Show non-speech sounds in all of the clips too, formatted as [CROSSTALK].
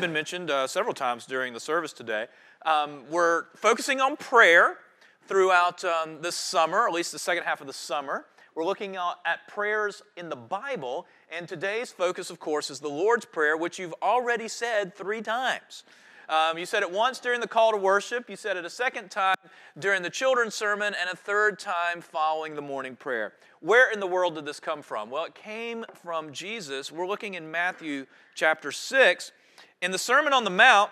been mentioned uh, several times during the service today. Um, we're focusing on prayer throughout um, this summer, at least the second half of the summer. We're looking at prayers in the Bible, and today's focus, of course, is the Lord's Prayer, which you've already said three times. Um, you said it once during the call to worship, you said it a second time during the children's sermon, and a third time following the morning prayer. Where in the world did this come from? Well, it came from Jesus. We're looking in Matthew chapter 6 in the Sermon on the Mount,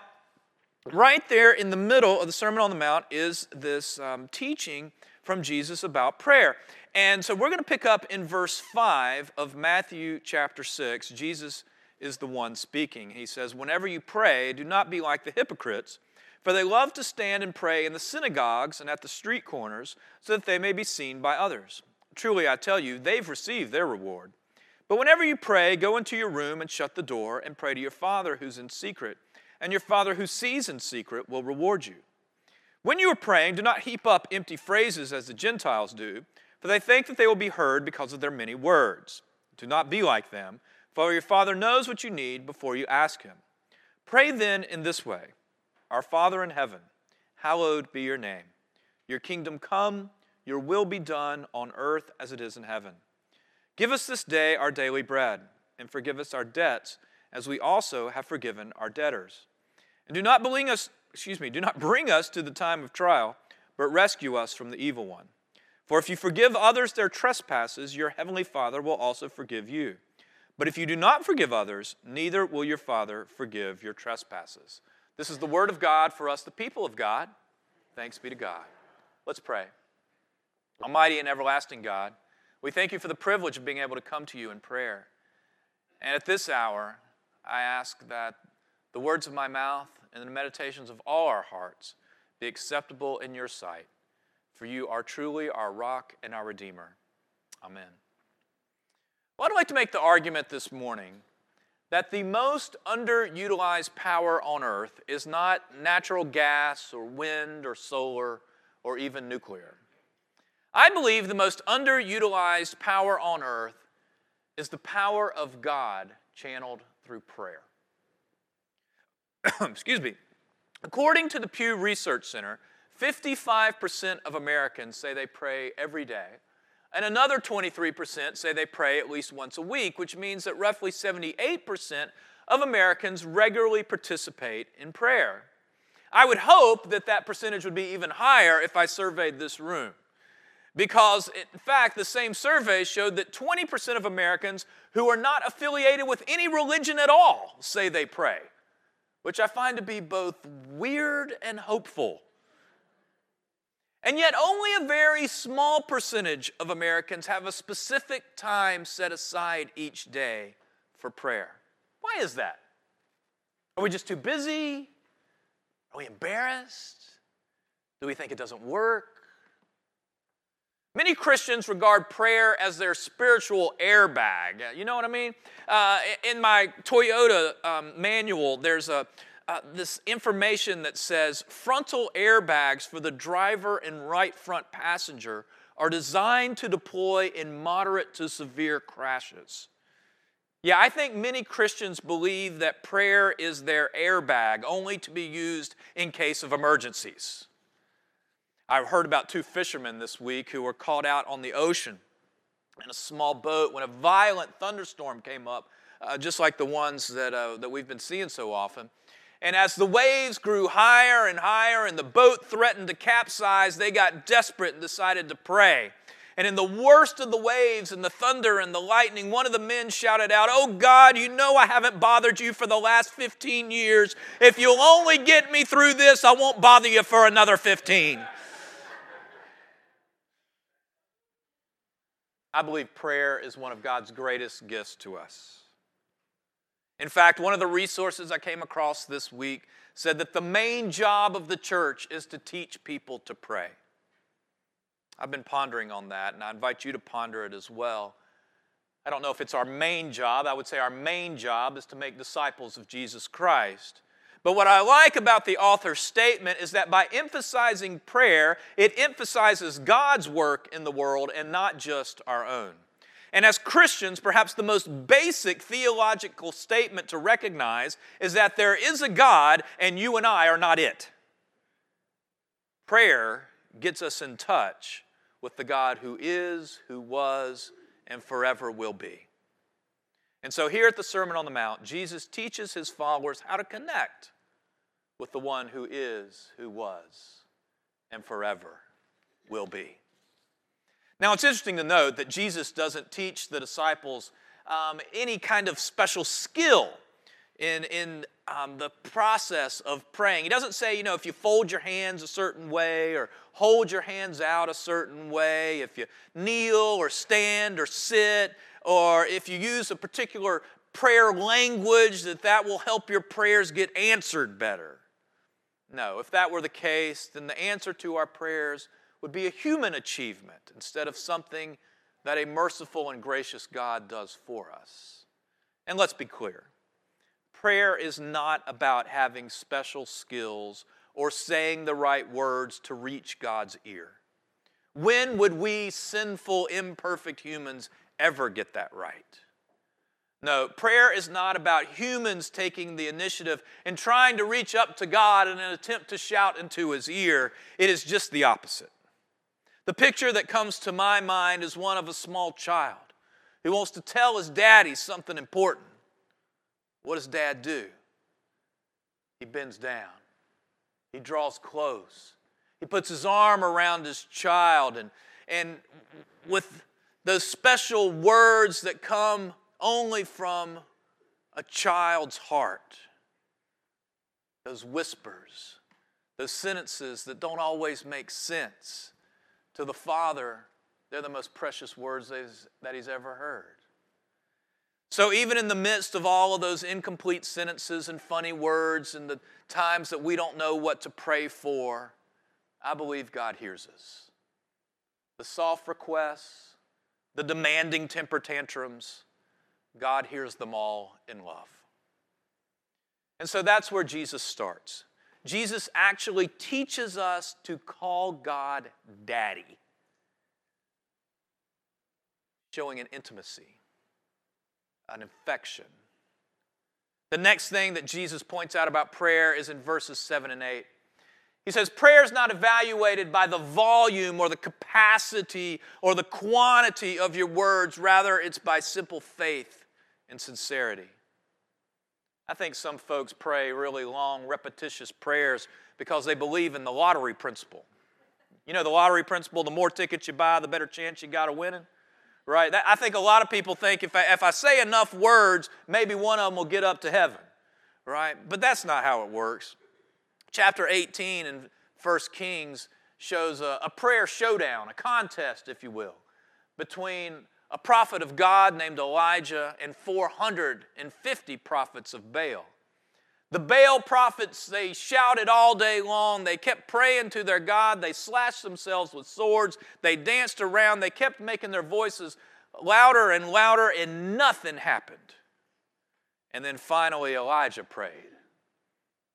right there in the middle of the Sermon on the Mount is this um, teaching from Jesus about prayer. And so we're going to pick up in verse 5 of Matthew chapter 6. Jesus is the one speaking. He says, Whenever you pray, do not be like the hypocrites, for they love to stand and pray in the synagogues and at the street corners, so that they may be seen by others. Truly, I tell you, they've received their reward. But whenever you pray, go into your room and shut the door and pray to your Father who's in secret, and your Father who sees in secret will reward you. When you are praying, do not heap up empty phrases as the Gentiles do, for they think that they will be heard because of their many words. Do not be like them, for your Father knows what you need before you ask Him. Pray then in this way Our Father in heaven, hallowed be your name. Your kingdom come, your will be done on earth as it is in heaven. Give us this day our daily bread, and forgive us our debts, as we also have forgiven our debtors. And do not bring us, excuse me, do not bring us to the time of trial, but rescue us from the evil one. For if you forgive others their trespasses, your heavenly Father will also forgive you. But if you do not forgive others, neither will your Father forgive your trespasses. This is the word of God for us, the people of God. Thanks be to God. Let's pray. Almighty and everlasting God, we thank you for the privilege of being able to come to you in prayer. And at this hour, I ask that the words of my mouth and the meditations of all our hearts be acceptable in your sight, for you are truly our rock and our Redeemer. Amen. Well, I'd like to make the argument this morning that the most underutilized power on earth is not natural gas or wind or solar or even nuclear. I believe the most underutilized power on earth is the power of God channeled through prayer. [COUGHS] Excuse me. According to the Pew Research Center, 55% of Americans say they pray every day, and another 23% say they pray at least once a week, which means that roughly 78% of Americans regularly participate in prayer. I would hope that that percentage would be even higher if I surveyed this room. Because, in fact, the same survey showed that 20% of Americans who are not affiliated with any religion at all say they pray, which I find to be both weird and hopeful. And yet, only a very small percentage of Americans have a specific time set aside each day for prayer. Why is that? Are we just too busy? Are we embarrassed? Do we think it doesn't work? Many Christians regard prayer as their spiritual airbag. You know what I mean? Uh, in my Toyota um, manual, there's a, uh, this information that says frontal airbags for the driver and right front passenger are designed to deploy in moderate to severe crashes. Yeah, I think many Christians believe that prayer is their airbag, only to be used in case of emergencies. I've heard about two fishermen this week who were caught out on the ocean in a small boat when a violent thunderstorm came up, uh, just like the ones that, uh, that we've been seeing so often. And as the waves grew higher and higher and the boat threatened to capsize, they got desperate and decided to pray. And in the worst of the waves and the thunder and the lightning, one of the men shouted out, Oh God, you know I haven't bothered you for the last 15 years. If you'll only get me through this, I won't bother you for another 15. I believe prayer is one of God's greatest gifts to us. In fact, one of the resources I came across this week said that the main job of the church is to teach people to pray. I've been pondering on that, and I invite you to ponder it as well. I don't know if it's our main job. I would say our main job is to make disciples of Jesus Christ. But what I like about the author's statement is that by emphasizing prayer, it emphasizes God's work in the world and not just our own. And as Christians, perhaps the most basic theological statement to recognize is that there is a God and you and I are not it. Prayer gets us in touch with the God who is, who was, and forever will be. And so, here at the Sermon on the Mount, Jesus teaches his followers how to connect with the one who is, who was, and forever will be. Now, it's interesting to note that Jesus doesn't teach the disciples um, any kind of special skill in, in um, the process of praying. He doesn't say, you know, if you fold your hands a certain way or hold your hands out a certain way, if you kneel or stand or sit, or if you use a particular prayer language, that that will help your prayers get answered better. No, if that were the case, then the answer to our prayers would be a human achievement instead of something that a merciful and gracious God does for us. And let's be clear prayer is not about having special skills or saying the right words to reach God's ear. When would we sinful, imperfect humans ever get that right? No, prayer is not about humans taking the initiative and trying to reach up to God in an attempt to shout into his ear. It is just the opposite. The picture that comes to my mind is one of a small child who wants to tell his daddy something important. What does dad do? He bends down, he draws close, he puts his arm around his child, and, and with those special words that come only from a child's heart. Those whispers, those sentences that don't always make sense. To the Father, they're the most precious words that He's ever heard. So, even in the midst of all of those incomplete sentences and funny words and the times that we don't know what to pray for, I believe God hears us. The soft requests, the demanding temper tantrums, God hears them all in love. And so that's where Jesus starts. Jesus actually teaches us to call God Daddy, showing an intimacy, an infection. The next thing that Jesus points out about prayer is in verses 7 and 8. He says, Prayer is not evaluated by the volume or the capacity or the quantity of your words, rather, it's by simple faith and sincerity. I think some folks pray really long, repetitious prayers because they believe in the lottery principle. You know, the lottery principle the more tickets you buy, the better chance you got of winning. Right? That, I think a lot of people think if I, if I say enough words, maybe one of them will get up to heaven. Right? But that's not how it works. Chapter 18 in 1 Kings shows a, a prayer showdown, a contest, if you will, between a prophet of God named Elijah and 450 prophets of Baal. The Baal prophets, they shouted all day long. They kept praying to their God. They slashed themselves with swords. They danced around. They kept making their voices louder and louder, and nothing happened. And then finally, Elijah prayed.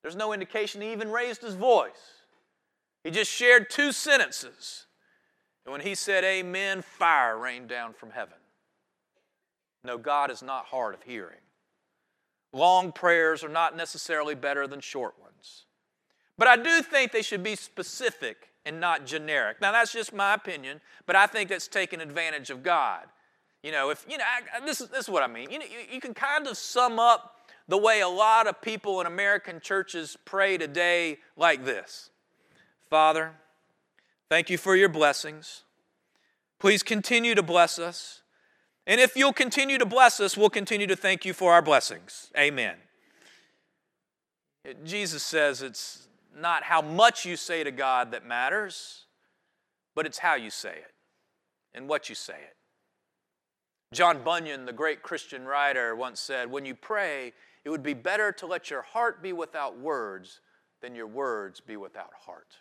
There's no indication he even raised his voice. He just shared two sentences. And when he said amen, fire rained down from heaven. No, God is not hard of hearing. Long prayers are not necessarily better than short ones. But I do think they should be specific and not generic. Now, that's just my opinion, but I think that's taking advantage of God. You know, if, you know, I, this, is, this is what I mean. You, know, you, you can kind of sum up the way a lot of people in American churches pray today like this Father, Thank you for your blessings. Please continue to bless us. And if you'll continue to bless us, we'll continue to thank you for our blessings. Amen. Jesus says it's not how much you say to God that matters, but it's how you say it and what you say it. John Bunyan, the great Christian writer, once said, When you pray, it would be better to let your heart be without words than your words be without heart.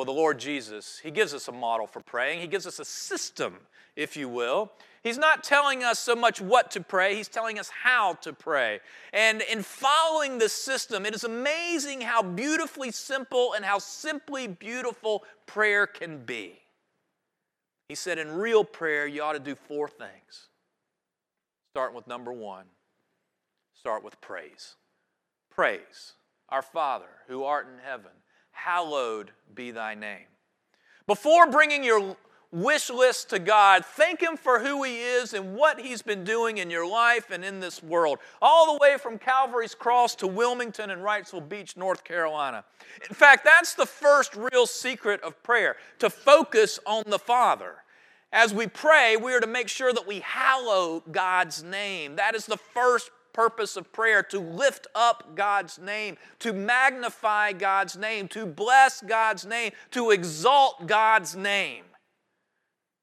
Well, the Lord Jesus, He gives us a model for praying. He gives us a system, if you will. He's not telling us so much what to pray, He's telling us how to pray. And in following this system, it is amazing how beautifully simple and how simply beautiful prayer can be. He said, in real prayer, you ought to do four things. Starting with number one, start with praise. Praise. Our Father, who art in heaven, hallowed be thy name. Before bringing your wish list to God. Thank Him for who He is and what He's been doing in your life and in this world, all the way from Calvary's Cross to Wilmington and Wrightsville Beach, North Carolina. In fact, that's the first real secret of prayer to focus on the Father. As we pray, we are to make sure that we hallow God's name. That is the first purpose of prayer to lift up God's name, to magnify God's name, to bless God's name, to exalt God's name.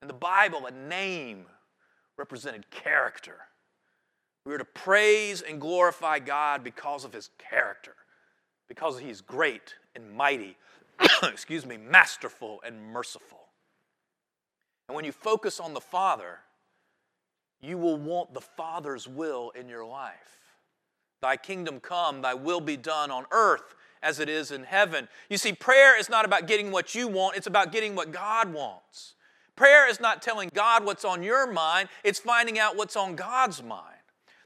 In the Bible, a name represented character. We are to praise and glorify God because of his character, because he's great and mighty, [COUGHS] excuse me, masterful and merciful. And when you focus on the Father, you will want the Father's will in your life. Thy kingdom come, thy will be done on earth as it is in heaven. You see, prayer is not about getting what you want, it's about getting what God wants. Prayer is not telling God what's on your mind, it's finding out what's on God's mind.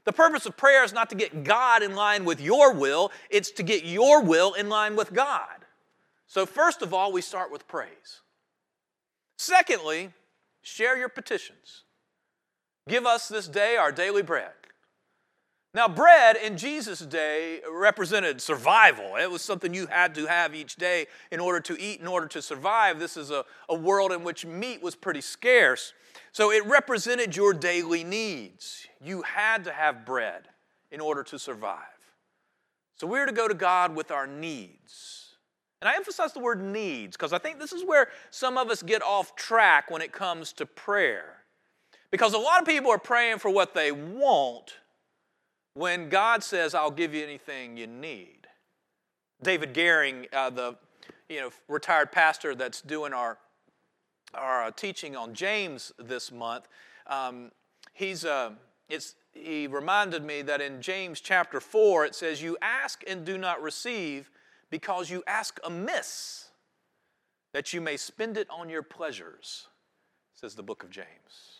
The purpose of prayer is not to get God in line with your will, it's to get your will in line with God. So, first of all, we start with praise. Secondly, share your petitions. Give us this day our daily bread. Now, bread in Jesus' day represented survival. It was something you had to have each day in order to eat, in order to survive. This is a, a world in which meat was pretty scarce. So it represented your daily needs. You had to have bread in order to survive. So we're to go to God with our needs. And I emphasize the word needs because I think this is where some of us get off track when it comes to prayer. Because a lot of people are praying for what they want when God says, I'll give you anything you need. David Gehring, uh, the you know, retired pastor that's doing our, our uh, teaching on James this month, um, he's, uh, it's, he reminded me that in James chapter 4, it says, You ask and do not receive because you ask amiss, that you may spend it on your pleasures, says the book of James.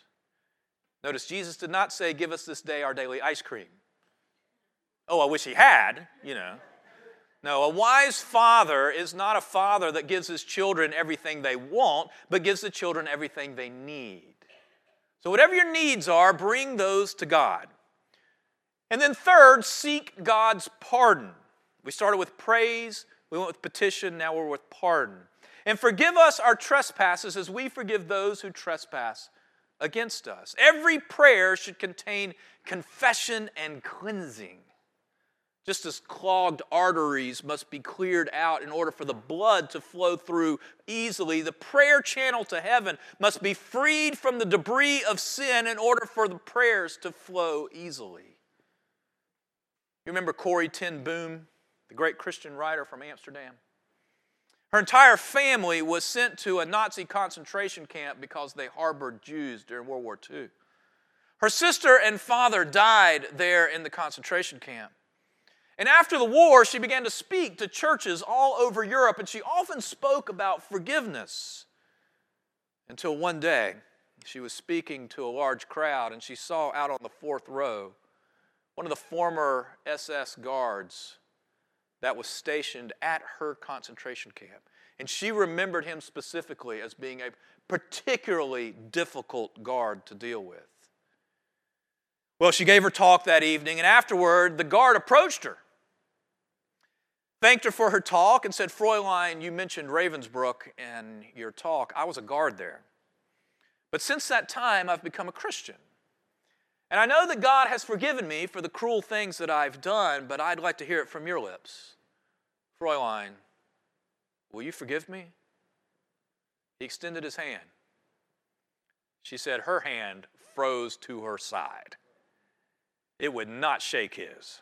Notice Jesus did not say, Give us this day our daily ice cream. Oh, I wish he had, you know. No, a wise father is not a father that gives his children everything they want, but gives the children everything they need. So, whatever your needs are, bring those to God. And then, third, seek God's pardon. We started with praise, we went with petition, now we're with pardon. And forgive us our trespasses as we forgive those who trespass against us. Every prayer should contain confession and cleansing. Just as clogged arteries must be cleared out in order for the blood to flow through easily, the prayer channel to heaven must be freed from the debris of sin in order for the prayers to flow easily. You remember Corrie ten Boom, the great Christian writer from Amsterdam? Her entire family was sent to a Nazi concentration camp because they harbored Jews during World War II. Her sister and father died there in the concentration camp. And after the war, she began to speak to churches all over Europe, and she often spoke about forgiveness. Until one day, she was speaking to a large crowd, and she saw out on the fourth row one of the former SS guards that was stationed at her concentration camp. And she remembered him specifically as being a particularly difficult guard to deal with. Well, she gave her talk that evening, and afterward, the guard approached her thanked her for her talk and said, Fräulein, you mentioned Ravensbrück in your talk. I was a guard there. But since that time, I've become a Christian. And I know that God has forgiven me for the cruel things that I've done, but I'd like to hear it from your lips. Fräulein, will you forgive me? He extended his hand. She said her hand froze to her side. It would not shake his.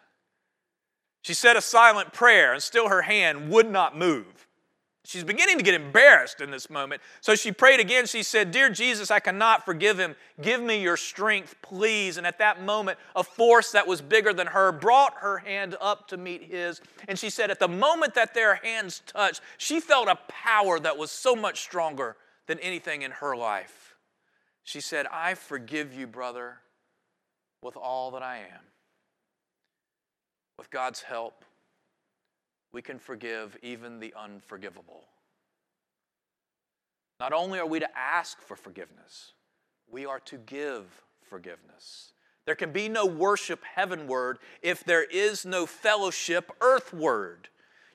She said a silent prayer, and still her hand would not move. She's beginning to get embarrassed in this moment. So she prayed again. She said, Dear Jesus, I cannot forgive him. Give me your strength, please. And at that moment, a force that was bigger than her brought her hand up to meet his. And she said, At the moment that their hands touched, she felt a power that was so much stronger than anything in her life. She said, I forgive you, brother, with all that I am. With God's help, we can forgive even the unforgivable. Not only are we to ask for forgiveness, we are to give forgiveness. There can be no worship heavenward if there is no fellowship earthward.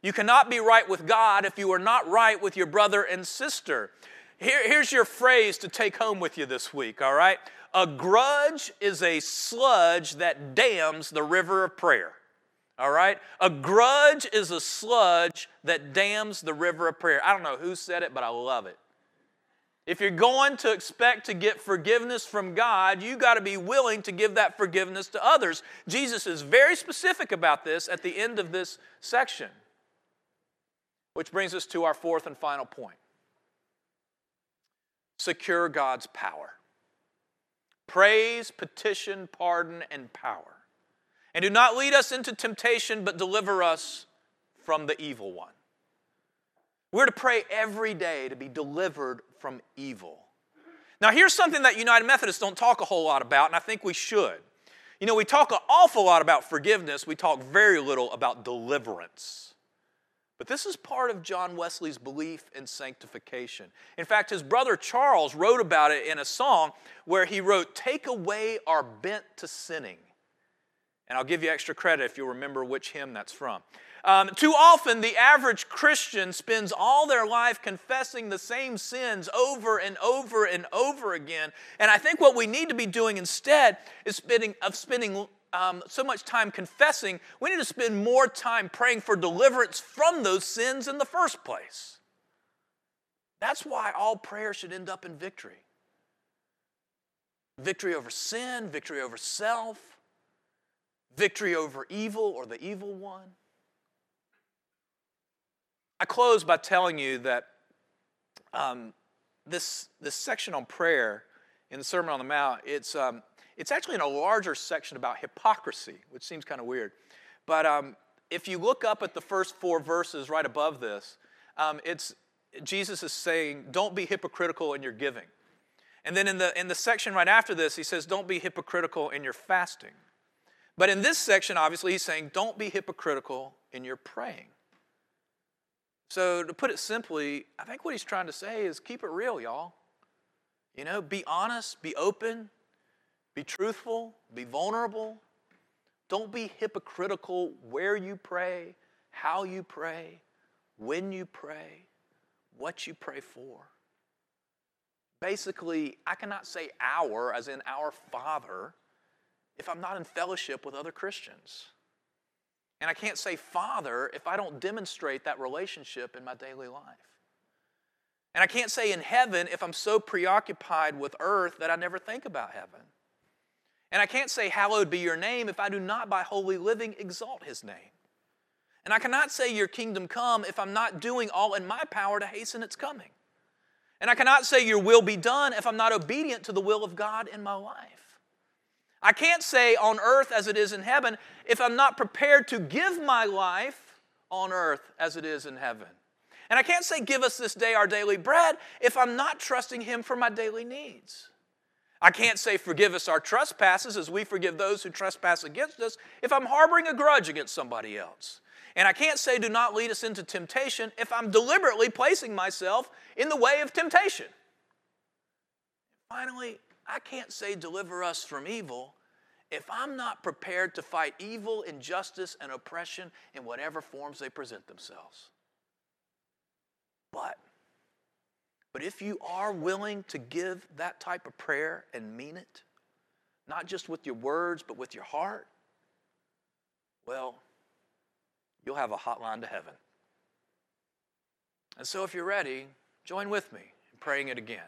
You cannot be right with God if you are not right with your brother and sister. Here, here's your phrase to take home with you this week, all right? A grudge is a sludge that dams the river of prayer. All right? A grudge is a sludge that dams the river of prayer. I don't know who said it, but I love it. If you're going to expect to get forgiveness from God, you got to be willing to give that forgiveness to others. Jesus is very specific about this at the end of this section. Which brings us to our fourth and final point secure God's power. Praise, petition, pardon, and power. And do not lead us into temptation, but deliver us from the evil one. We're to pray every day to be delivered from evil. Now, here's something that United Methodists don't talk a whole lot about, and I think we should. You know, we talk an awful lot about forgiveness, we talk very little about deliverance. But this is part of John Wesley's belief in sanctification. In fact, his brother Charles wrote about it in a song where he wrote, Take away our bent to sinning. And I'll give you extra credit if you'll remember which hymn that's from. Um, too often, the average Christian spends all their life confessing the same sins over and over and over again. And I think what we need to be doing instead is spending, of spending um, so much time confessing, we need to spend more time praying for deliverance from those sins in the first place. That's why all prayer should end up in victory victory over sin, victory over self, victory over evil or the evil one. I close by telling you that um, this, this section on prayer in the Sermon on the Mount, it's, um, it's actually in a larger section about hypocrisy, which seems kind of weird. But um, if you look up at the first four verses right above this, um, it's, Jesus is saying, Don't be hypocritical in your giving. And then in the, in the section right after this, he says, Don't be hypocritical in your fasting. But in this section, obviously, he's saying, Don't be hypocritical in your praying. So, to put it simply, I think what he's trying to say is keep it real, y'all. You know, be honest, be open, be truthful, be vulnerable. Don't be hypocritical where you pray, how you pray, when you pray, what you pray for. Basically, I cannot say our, as in our Father, if I'm not in fellowship with other Christians. And I can't say Father if I don't demonstrate that relationship in my daily life. And I can't say in heaven if I'm so preoccupied with earth that I never think about heaven. And I can't say, Hallowed be your name, if I do not by holy living exalt his name. And I cannot say, Your kingdom come, if I'm not doing all in my power to hasten its coming. And I cannot say, Your will be done, if I'm not obedient to the will of God in my life. I can't say on earth as it is in heaven if I'm not prepared to give my life on earth as it is in heaven. And I can't say, Give us this day our daily bread if I'm not trusting Him for my daily needs. I can't say, Forgive us our trespasses as we forgive those who trespass against us if I'm harboring a grudge against somebody else. And I can't say, Do not lead us into temptation if I'm deliberately placing myself in the way of temptation. Finally, I can't say, Deliver us from evil if I'm not prepared to fight evil, injustice, and oppression in whatever forms they present themselves. But but if you are willing to give that type of prayer and mean it, not just with your words, but with your heart, well, you'll have a hotline to heaven. And so, if you're ready, join with me in praying it again.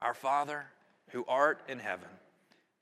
Our Father, who art in heaven,